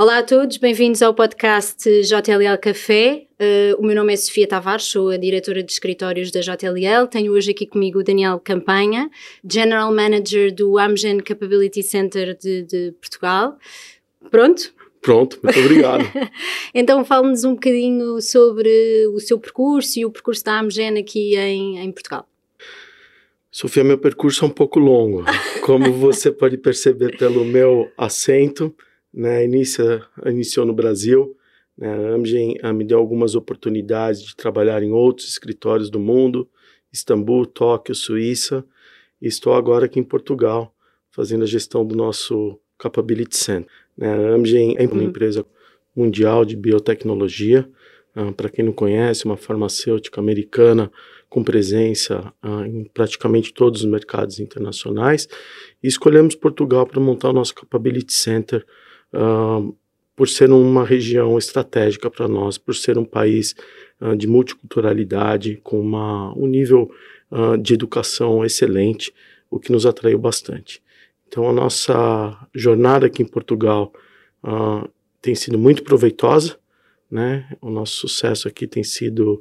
Olá a todos, bem-vindos ao podcast JLL Café. Uh, o meu nome é Sofia Tavares, sou a diretora de escritórios da JLL. Tenho hoje aqui comigo o Daniel Campanha, General Manager do Amgen Capability Center de, de Portugal. Pronto? Pronto, muito obrigado. então fale-nos um bocadinho sobre o seu percurso e o percurso da Amgen aqui em, em Portugal. Sofia, meu percurso é um pouco longo. Como você pode perceber pelo meu acento, né, inicia, iniciou no Brasil. Né, a Amgen a, me deu algumas oportunidades de trabalhar em outros escritórios do mundo, Istambul, Tóquio, Suíça, e estou agora aqui em Portugal, fazendo a gestão do nosso Capability Center. Né, a Amgen é uma uhum. empresa mundial de biotecnologia, uh, para quem não conhece, uma farmacêutica americana com presença uh, em praticamente todos os mercados internacionais, e escolhemos Portugal para montar o nosso Capability Center uh, por ser uma região estratégica para nós, por ser um país uh, de multiculturalidade, com uma, um nível uh, de educação excelente, o que nos atraiu bastante. Então, a nossa jornada aqui em Portugal tem sido muito proveitosa, né? O nosso sucesso aqui tem sido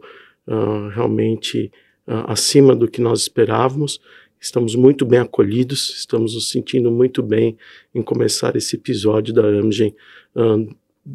realmente acima do que nós esperávamos Estamos muito bem acolhidos, estamos nos sentindo muito bem em começar esse episódio da Amgen um,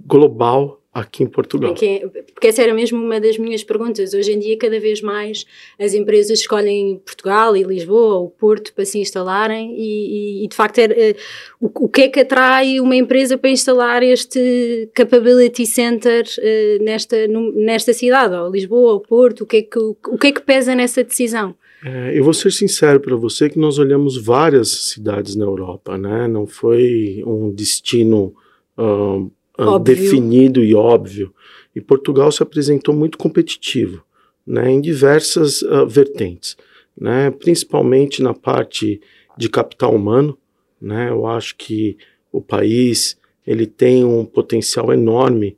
global aqui em Portugal. Porque, essa era mesmo uma das minhas perguntas. Hoje em dia, cada vez mais as empresas escolhem Portugal e Lisboa ou Porto para se instalarem e, e, e de facto, é, é, o, o, que é que atrai uma empresa para instalar este Capability Center uh, nesta, nesta cidade, ou Lisboa ou Porto? O que, é que, o, o que é que pesa nessa decisão? É, eu vou ser sincero para você que nós olhamos várias cidades na Europa, né? Não foi um destino uh, uh, definido e óbvio. E Portugal se apresentou muito competitivo, né? Em diversas uh, vertentes, né? Principalmente na parte de capital humano, né? Eu acho que o país ele tem um potencial enorme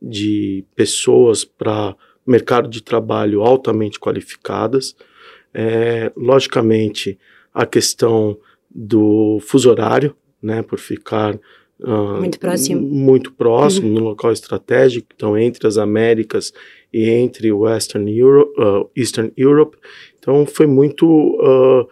de pessoas para mercado de trabalho altamente qualificadas. É, logicamente, a questão do fuso horário, né, por ficar uh, muito próximo, muito próximo uhum. no local estratégico, então entre as Américas e entre Western Europe, uh, Eastern Europe. Então foi muito uh,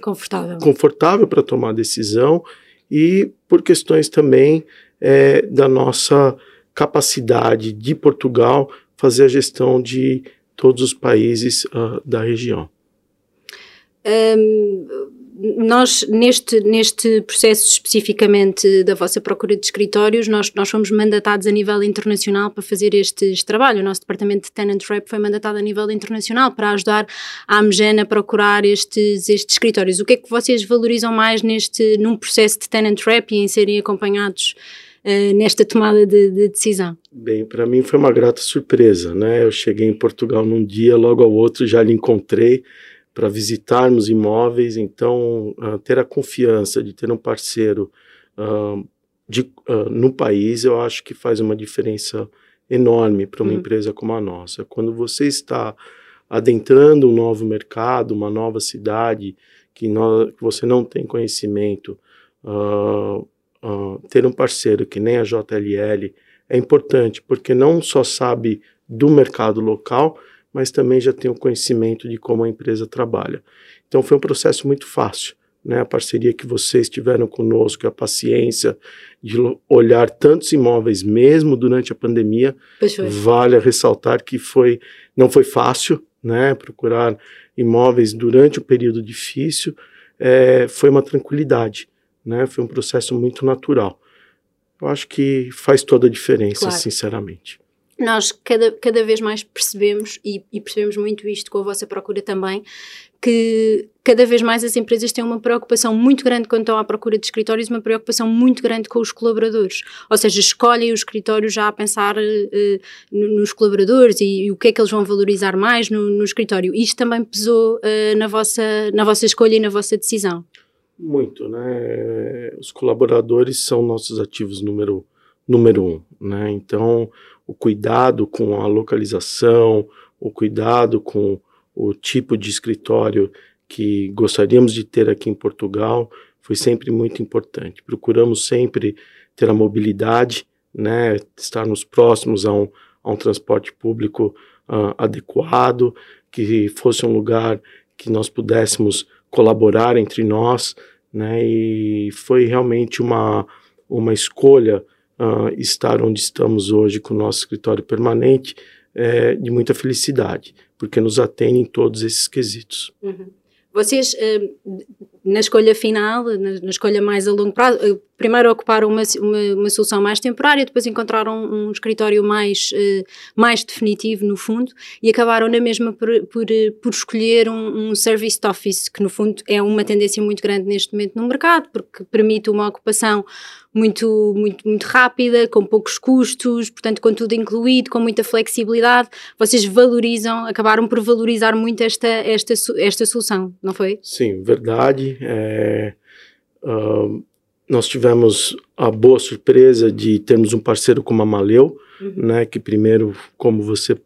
confortável, confortável para tomar a decisão e por questões também é, da nossa capacidade de Portugal fazer a gestão de todos os países uh, da região. Um, nós, neste, neste processo especificamente da vossa procura de escritórios, nós, nós fomos mandatados a nível internacional para fazer este, este trabalho. O nosso departamento de Tenant Rep foi mandatado a nível internacional para ajudar a Amgen a procurar estes, estes escritórios. O que é que vocês valorizam mais neste, num processo de Tenant Rep e em serem acompanhados uh, nesta tomada de, de decisão? Bem, para mim foi uma grata surpresa, né? Eu cheguei em Portugal num dia, logo ao outro já lhe encontrei para visitarmos imóveis, então uh, ter a confiança de ter um parceiro uh, de, uh, no país, eu acho que faz uma diferença enorme para uma uhum. empresa como a nossa. Quando você está adentrando um novo mercado, uma nova cidade que, que você não tem conhecimento, ter um parceiro que nem a JLL é importante, porque não só sabe do mercado local, mas também já tem o conhecimento de como a empresa trabalha. Então foi um processo muito fácil. Né, a parceria que vocês tiveram conosco, a paciência de olhar tantos imóveis, mesmo durante a pandemia, vale ressaltar que foi, não foi fácil, né, procurar imóveis durante o um período difícil, é, foi uma tranquilidade, né, foi um processo muito natural eu acho que faz toda a diferença, claro. sinceramente. Nós cada, cada vez mais percebemos, e, e percebemos muito isto com a vossa procura também, que cada vez mais as empresas têm uma preocupação muito grande quando estão à procura de escritórios, uma preocupação muito grande com os colaboradores. Ou seja, escolhem o escritório já a pensar uh, nos colaboradores e, e, o que é que eles vão valorizar mais no, no escritório. Isto também pesou uh, na, vossa, na vossa escolha e na vossa decisão. Muito, né? Os colaboradores são nossos ativos número, número um, né? Então, o cuidado com a localização, o cuidado com o tipo de escritório que gostaríamos de ter aqui em Portugal foi sempre muito importante. Procuramos sempre ter a mobilidade, né, estarmos próximos a um, a um transporte público uh, adequado, que fosse um lugar que nós pudéssemos colaborar entre nós, né, e foi realmente uma, uma escolha uh, estar onde estamos hoje com o nosso escritório permanente, é, de muita felicidade, porque nos atende em todos esses quesitos. Uhum. Vocês, uh, na escolha final, na, escolha mais a longo prazo, primeiro ocuparam uma, uma, uma, solução mais temporária, depois encontraram um escritório mais, uh, mais definitivo, no fundo, e acabaram na mesma por, por, por escolher um, um service office, que no fundo é uma tendência muito grande neste momento no mercado, porque permite uma ocupação muito, muito, muito rápida, com poucos custos, portanto, com tudo incluído, com muita flexibilidade. Vocês valorizam, acabaram por valorizar muito esta, esta, esta solução, não foi? Sim, verdade. É, nós tivemos a boa surpresa de termos um parceiro como a Maleu, uhum. né, que primeiro, como você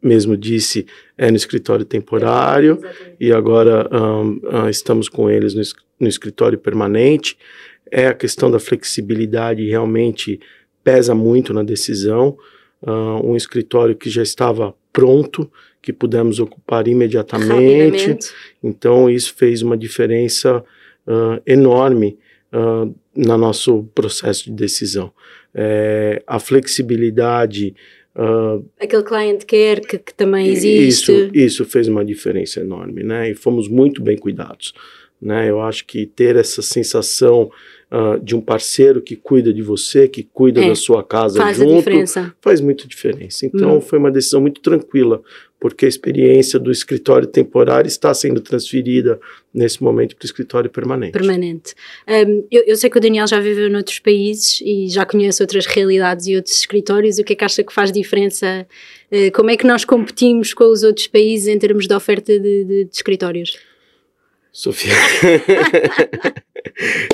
mesmo disse, é no escritório temporário é, e agora um, uh, estamos com eles no, no escritório permanente é a questão da flexibilidade realmente pesa muito na decisão. Uh, um escritório que já estava pronto, que pudemos ocupar imediatamente. Então, isso fez uma diferença uh, enorme uh, no nosso processo de decisão. É, a flexibilidade. Uh, Aquele client care que, que também existe. Isso, isso fez uma diferença enorme, né? E fomos muito bem cuidados. Né? Eu acho que ter essa sensação uh, de um parceiro que cuida de você, que cuida é, da sua casa faz junto, faz muita diferença. Então hum. foi uma decisão muito tranquila, porque a experiência do escritório temporário está sendo transferida nesse momento para o escritório permanente. Permanente. Um, eu, eu, sei que o Daniel já viveu noutros países e já conhece outras realidades e outros escritórios. O que é que acha que faz diferença? Uh, como é que nós competimos com os outros países em termos de oferta de, de, de escritórios? Sofia,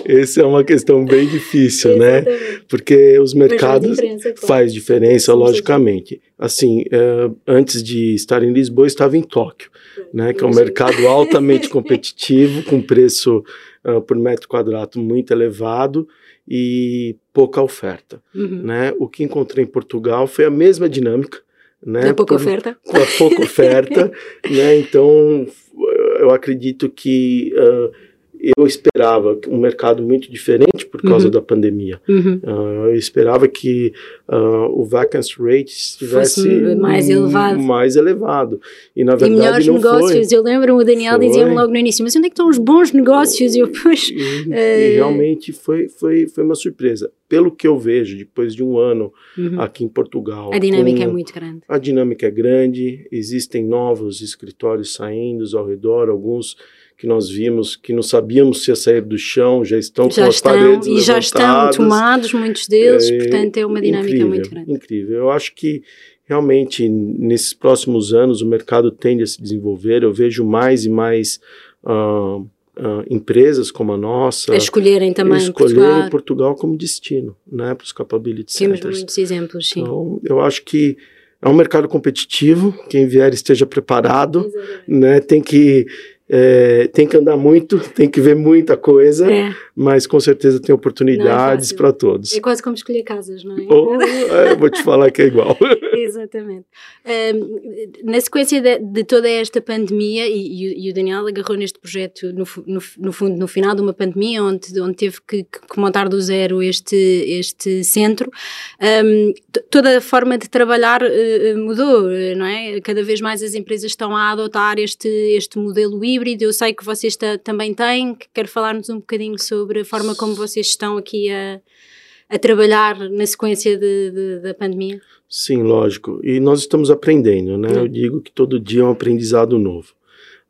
essa é uma questão bem difícil, né? Porque os mercados diferença, faz diferença, logicamente. Assim, é, antes de estar em Lisboa, eu estava em Tóquio, né? Que é um mercado altamente competitivo, com preço uh, por metro quadrado muito elevado e pouca oferta, uhum. né? O que encontrei em Portugal foi a mesma dinâmica, né? Da pouca por, oferta. Com a pouca oferta, né? Então eu acredito que uh, eu esperava um mercado muito diferente por causa uhum. da pandemia. Uhum. Uh, eu esperava que uh, o vacancy rate estivesse mais elevado. mais elevado. E na verdade e melhores não negócios. Foi. Eu lembro, o Daniel dizia-me logo no início, mas onde é que estão os bons negócios? E eu, pois, e, uh... e realmente foi, foi, foi uma surpresa. Pelo que eu vejo, depois de um ano uhum. aqui em Portugal. A dinâmica é muito grande. A dinâmica é grande, existem novos escritórios saindo ao redor, alguns que nós vimos que não sabíamos se ia sair do chão, já estão já com estão, as paredes E já estão tomados, muitos deles, é, portanto é uma dinâmica incrível, muito grande. Incrível. Eu acho que realmente nesses próximos anos o mercado tende a se desenvolver, eu vejo mais e mais uh, uh, empresas como a nossa... A escolherem também escolherem Portugal. Portugal como destino, né, para os capability Temos centers. muitos exemplos, sim. Então, eu acho que é um mercado competitivo, quem vier esteja preparado, Exatamente. né, tem que é, tem que andar muito, tem que ver muita coisa, é. mas com certeza tem oportunidades é para todos. É quase como escolher casas, não é? É vou te falar que é igual. Exatamente. Um, na sequência de, de, toda esta pandemia, e, e, o Daniel agarrou neste projeto, no, no, no, fundo, no final de uma pandemia, onde, onde teve que, que montar do zero este, este centro, um, toda a forma de trabalhar uh, mudou, não é? Cada vez mais as empresas estão a adotar este, este modelo híbrido eu sei que vocês também têm, que quero falar-nos um bocadinho sobre a forma como vocês estão aqui a, a trabalhar na sequência de, de, da pandemia. Sim, lógico. E nós estamos aprendendo, né? Eu digo que todo dia é um aprendizado novo.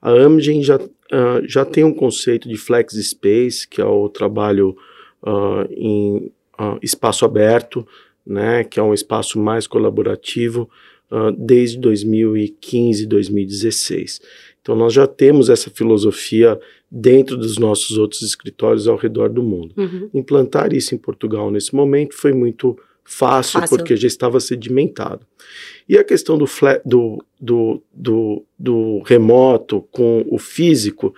A Amgen já, uh, já tem um conceito de flex space, que é o trabalho uh, em uh, espaço aberto, né? Que é um espaço mais colaborativo desde 2015, 2016. Então, nós já temos essa filosofia dentro dos nossos outros escritórios ao redor do mundo. Uhum. Implantar isso em Portugal nesse momento foi muito fácil, fácil. porque já estava sedimentado. E a questão do, do, do, do, do remoto com o físico,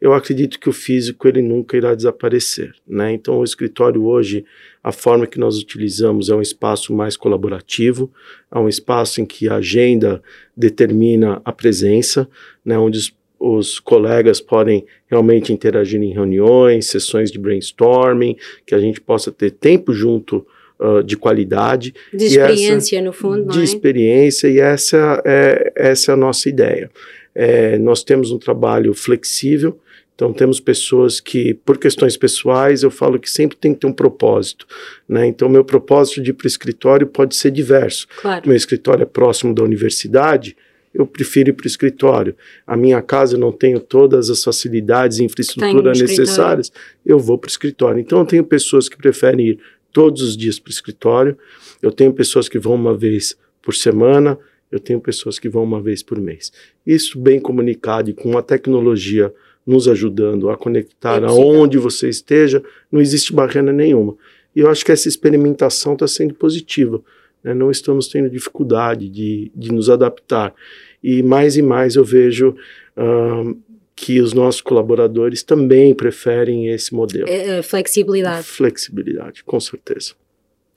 eu acredito que o físico ele nunca irá desaparecer, né? Então o escritório hoje, a forma que nós utilizamos é um espaço mais colaborativo, é um espaço em que a agenda determina a presença, né? Onde os, os colegas podem realmente interagir em reuniões, sessões de brainstorming, que a gente possa ter tempo junto uh, de qualidade. De experiência, essa, no fundo, De é? experiência, e essa é, essa é a nossa ideia. É, nós temos um trabalho flexível, então temos pessoas que, por questões pessoais, eu falo que sempre tem que ter um propósito, né? Então meu propósito de ir para o escritório pode ser diverso. Claro. Meu escritório é próximo da universidade, eu prefiro ir para o escritório. A minha casa eu não tenho todas as facilidades e infraestrutura necessárias, eu vou para o escritório. Então eu tenho pessoas que preferem ir todos os dias para o escritório, eu tenho pessoas que vão uma vez por semana, eu tenho pessoas que vão uma vez por mês. Isso bem comunicado e com a tecnologia nos ajudando a conectar É aonde você esteja, não existe barreira nenhuma. E eu acho que essa experimentação está sendo positiva. Né? Não estamos tendo dificuldade de, de nos adaptar. E mais e mais eu vejo uh, que os nossos colaboradores também preferem esse modelo. É, flexibilidade. Flexibilidade, com certeza.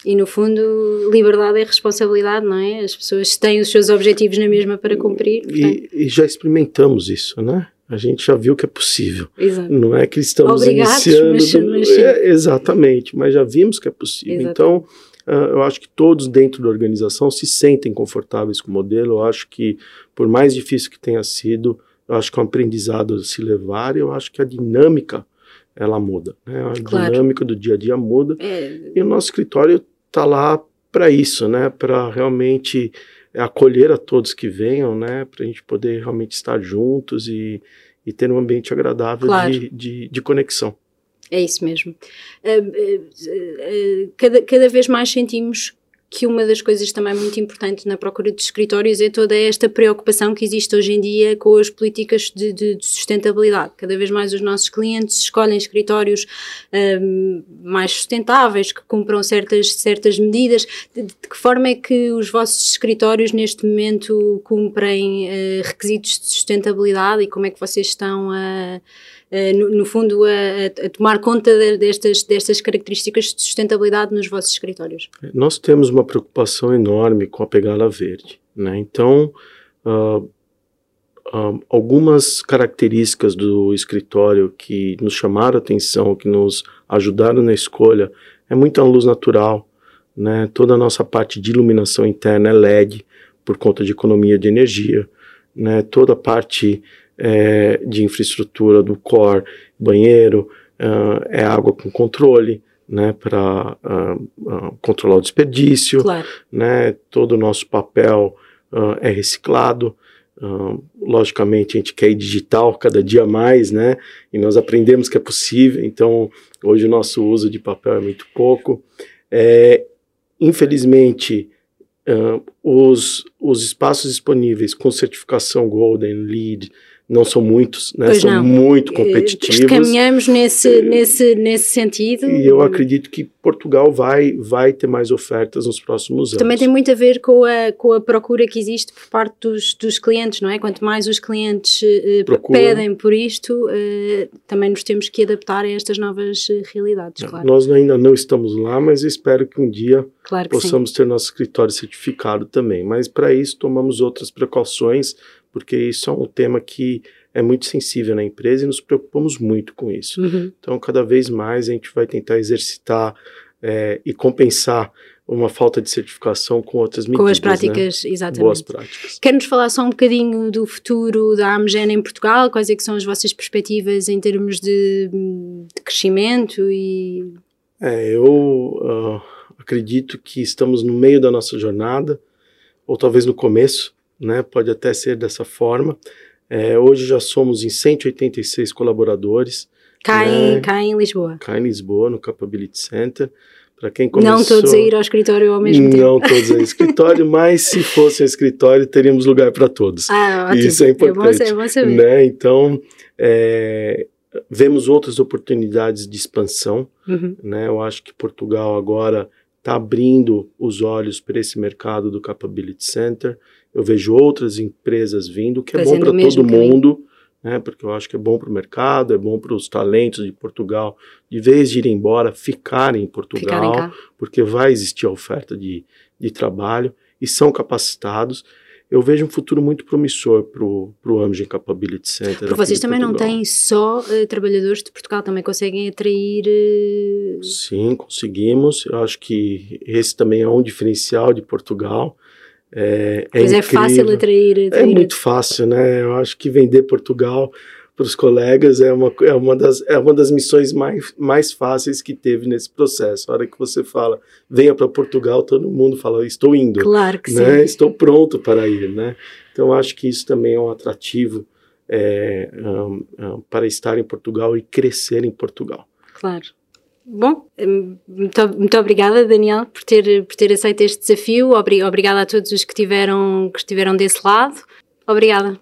E no fundo, liberdade é responsabilidade, não é? As pessoas têm os seus objetivos na mesma para cumprir. E, e, já experimentamos isso, né? A gente já viu que é possível. Exato. Não é que estamos Obrigados, iniciando. Mas, mas é, exatamente, mas já vimos que é possível. Exatamente. Então, uh, eu acho que todos dentro da organização se sentem confortáveis com o modelo. Eu acho que, por mais difícil que tenha sido, eu acho que é um aprendizado se levar. Eu acho que a dinâmica ela muda. Né? A claro. dinâmica do dia a dia muda. É... E o nosso escritório está lá para isso, né? Para realmente acolher a todos que venham, né? Para a gente poder realmente estar juntos e, e ter um ambiente agradável claro. de, de, de, conexão. É isso mesmo. Uh, uh, uh, cada, cada vez mais sentimos que uma das coisas também muito importantes na procura de escritórios é toda esta preocupação que existe hoje em dia com as políticas de, de, de sustentabilidade. Cada vez mais os nossos clientes escolhem escritórios um, mais sustentáveis, que cumpram certas, certas medidas. De, de, que forma é que os vossos escritórios neste momento cumprem uh, requisitos de sustentabilidade e como é que vocês estão a. Uh, no, no, fundo, a, a, tomar conta de, destas, destas características de sustentabilidade nos vossos escritórios? Nós temos uma preocupação enorme com a pegada verde. Né? Então, uh, uh, algumas características do escritório que nos chamaram a atenção, que nos ajudaram na escolha, é muita luz natural. Né? Toda a nossa parte de iluminação interna é LED, por conta de economia de energia. Né? Toda a parte é, de infraestrutura do core, banheiro, uh, é água com controle, né, para uh, uh, controlar o desperdício, claro. né, todo o nosso papel é reciclado, logicamente a gente quer ir digital cada dia mais, né, e nós aprendemos que é possível, então hoje o nosso uso de papel é muito pouco, é, infelizmente os, os espaços disponíveis com certificação Golden, LEED, não são muitos, né? Pois são não. muito competitivos. Caminhamos nesse, nesse, nesse sentido. E eu acredito que Portugal vai, vai ter mais ofertas nos próximos anos. Também tem muito a ver com a, com a procura que existe por parte dos, dos clientes, não é? Quanto mais os clientes uh, pedem por isto, uh, também nos temos que adaptar a estas novas realidades, não, claro. Nós ainda não estamos lá, mas espero que um dia claro que possamos sim. ter nosso escritório certificado também. Mas para isso tomamos outras precauções, porque isso é um tema que é muito sensível na empresa e nos preocupamos muito com isso. Uhum. Então, cada vez mais a gente vai tentar exercitar é, e compensar uma falta de certificação com outras medidas. Com as práticas, né? exatamente. Boas práticas. Quer-nos falar só um bocadinho do futuro da Amgen em Portugal? Quais é que são as vossas perspectivas em termos de, de crescimento e... É, eu uh, acredito que estamos no meio da nossa jornada, ou talvez no começo, né? Pode até ser dessa forma. É, hoje já somos em 186 colaboradores. Cá, né? cá em Lisboa. Cá em Lisboa, no Capability Center. Para quem começou... Não todos a ir ao escritório ao mesmo não tempo. Não todos ao escritório, mas se fosse um escritório, teríamos lugar para todos. Ah, ótimo. Isso é importante. É bom, é bom. Né? Então, é, vemos outras oportunidades de expansão. Uhum. Né? Eu acho que Portugal agora está abrindo os olhos para esse mercado do Capability Center. Eu vejo outras empresas vindo, que é Fazendo bom para todo caminho. mundo, né? Porque eu acho que é bom para o mercado, é bom para os talentos de Portugal, de vez de ir embora, ficarem em Portugal, ficarem porque vai existir a oferta de, de trabalho e são capacitados eu vejo um futuro muito promissor para o Amgen Capability Center. Porque vocês também não têm só uh, trabalhadores de Portugal, também conseguem atrair. Uh... Sim, conseguimos. Eu acho que esse também é um diferencial de Portugal. É, é, é fácil atrair, atrair. É muito fácil, né? Eu acho que vender Portugal para os colegas é uma, é, uma das, é uma das missões mais, mais fáceis que teve nesse processo. A hora que você fala, venha para Portugal, todo mundo fala, estou indo. Claro que né? sim. Estou pronto para ir, né? Então, acho que isso também é um atrativo é, um, um, para estar em Portugal e crescer em Portugal. Claro. Bom, muito, muito obrigada, Daniel, por ter, por ter aceito este desafio. Obrigada a todos os que tiveram, que estiveram desse lado. Obrigada.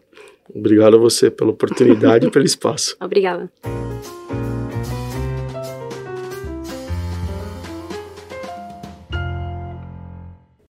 Obrigado a você pela oportunidade e pelo espaço. Obrigada.